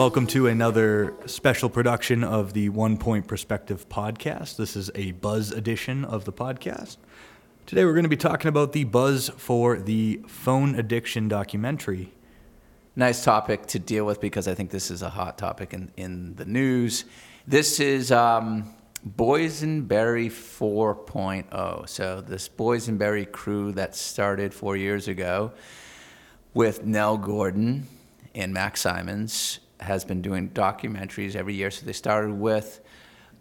Welcome to another special production of the One Point Perspective podcast. This is a buzz edition of the podcast. Today we're going to be talking about the buzz for the phone addiction documentary. Nice topic to deal with because I think this is a hot topic in, in the news. This is um, Boysenberry 4.0. So, this Boysenberry crew that started four years ago with Nell Gordon and Max Simons has been doing documentaries every year. So they started with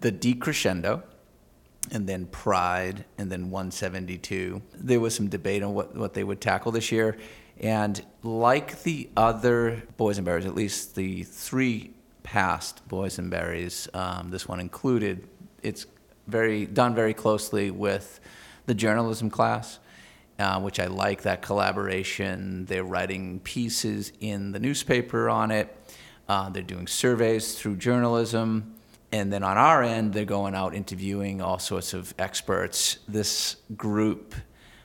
the Decrescendo, and then Pride, and then 172. There was some debate on what, what they would tackle this year. And like the other Boysenberries, at least the three past Boysenberries, um, this one included, it's very done very closely with the journalism class. Uh, which I like that collaboration. They're writing pieces in the newspaper on it. Uh, they're doing surveys through journalism. And then on our end, they're going out interviewing all sorts of experts. This group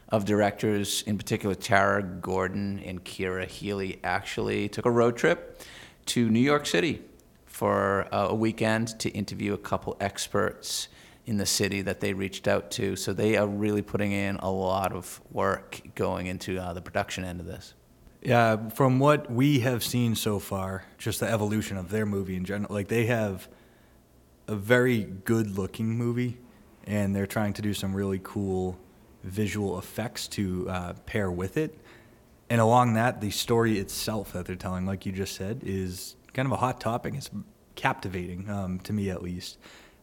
of directors, in particular Tara Gordon and Kira Healy, actually took a road trip to New York City for uh, a weekend to interview a couple experts in the city that they reached out to. So they are really putting in a lot of work going into uh, the production end of this. Yeah, from what we have seen so far, just the evolution of their movie in general, like they have a very good looking movie, and they're trying to do some really cool visual effects to uh, pair with it. And along that, the story itself that they're telling, like you just said, is kind of a hot topic. It's captivating um, to me, at least.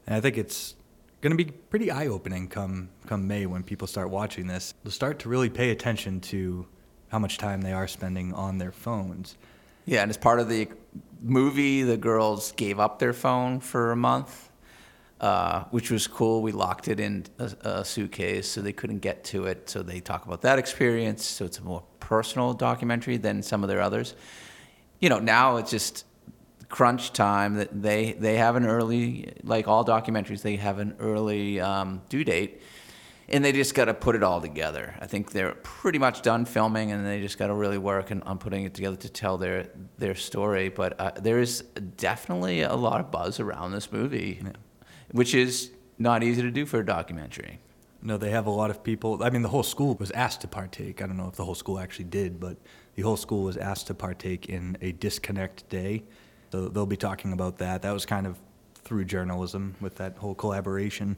And I think it's going to be pretty eye opening come come May when people start watching this. They'll start to really pay attention to how much time they are spending on their phones. Yeah, and as part of the movie, the girls gave up their phone for a month, uh, which was cool. We locked it in a, a, suitcase so they couldn't get to it. So they talk about that experience. So it's a more personal documentary than some of their others. You know, now it's just crunch time that they they have an early like all documentaries they have an early um, due date and they just got to put it all together. I think they're pretty much done filming, and they just got to really work on, on putting it together to tell their their story. But uh, there is definitely a lot of buzz around this movie, yeah. which is not easy to do for a documentary. No, they have a lot of people. I mean, the whole school was asked to partake. I don't know if the whole school actually did, but the whole school was asked to partake in a disconnect day. So they'll be talking about that. That was kind of through journalism with that whole collaboration.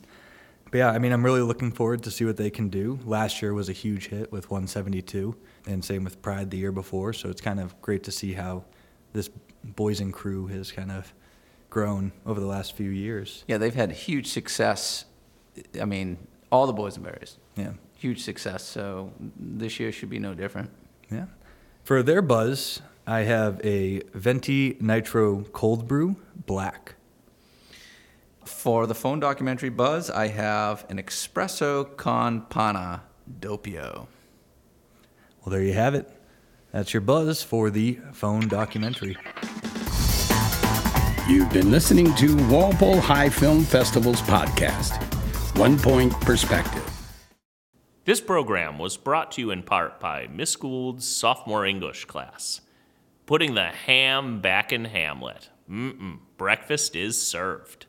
But yeah, I mean, I'm really looking forward to see what they can do. Last year was a huge hit with 172, and same with Pride the year before. So it's kind of great to see how this boys and crew has kind of grown over the last few years. Yeah, they've had huge success. I mean, all the Boysenberries. Yeah. Huge success. So this year should be no different. Yeah. For their buzz, I have a Venti Nitro Cold Brew Black. For the phone documentary Buzz, I have an Espresso con Panna Doppio. Well, there you have it. That's your buzz for the phone documentary. You've been listening to Walpole High Film Festival's podcast, One Point Perspective. This program was brought to you in part by Miss Gould's sophomore English class. Putting the ham back in Hamlet. Mm-mm, breakfast is served.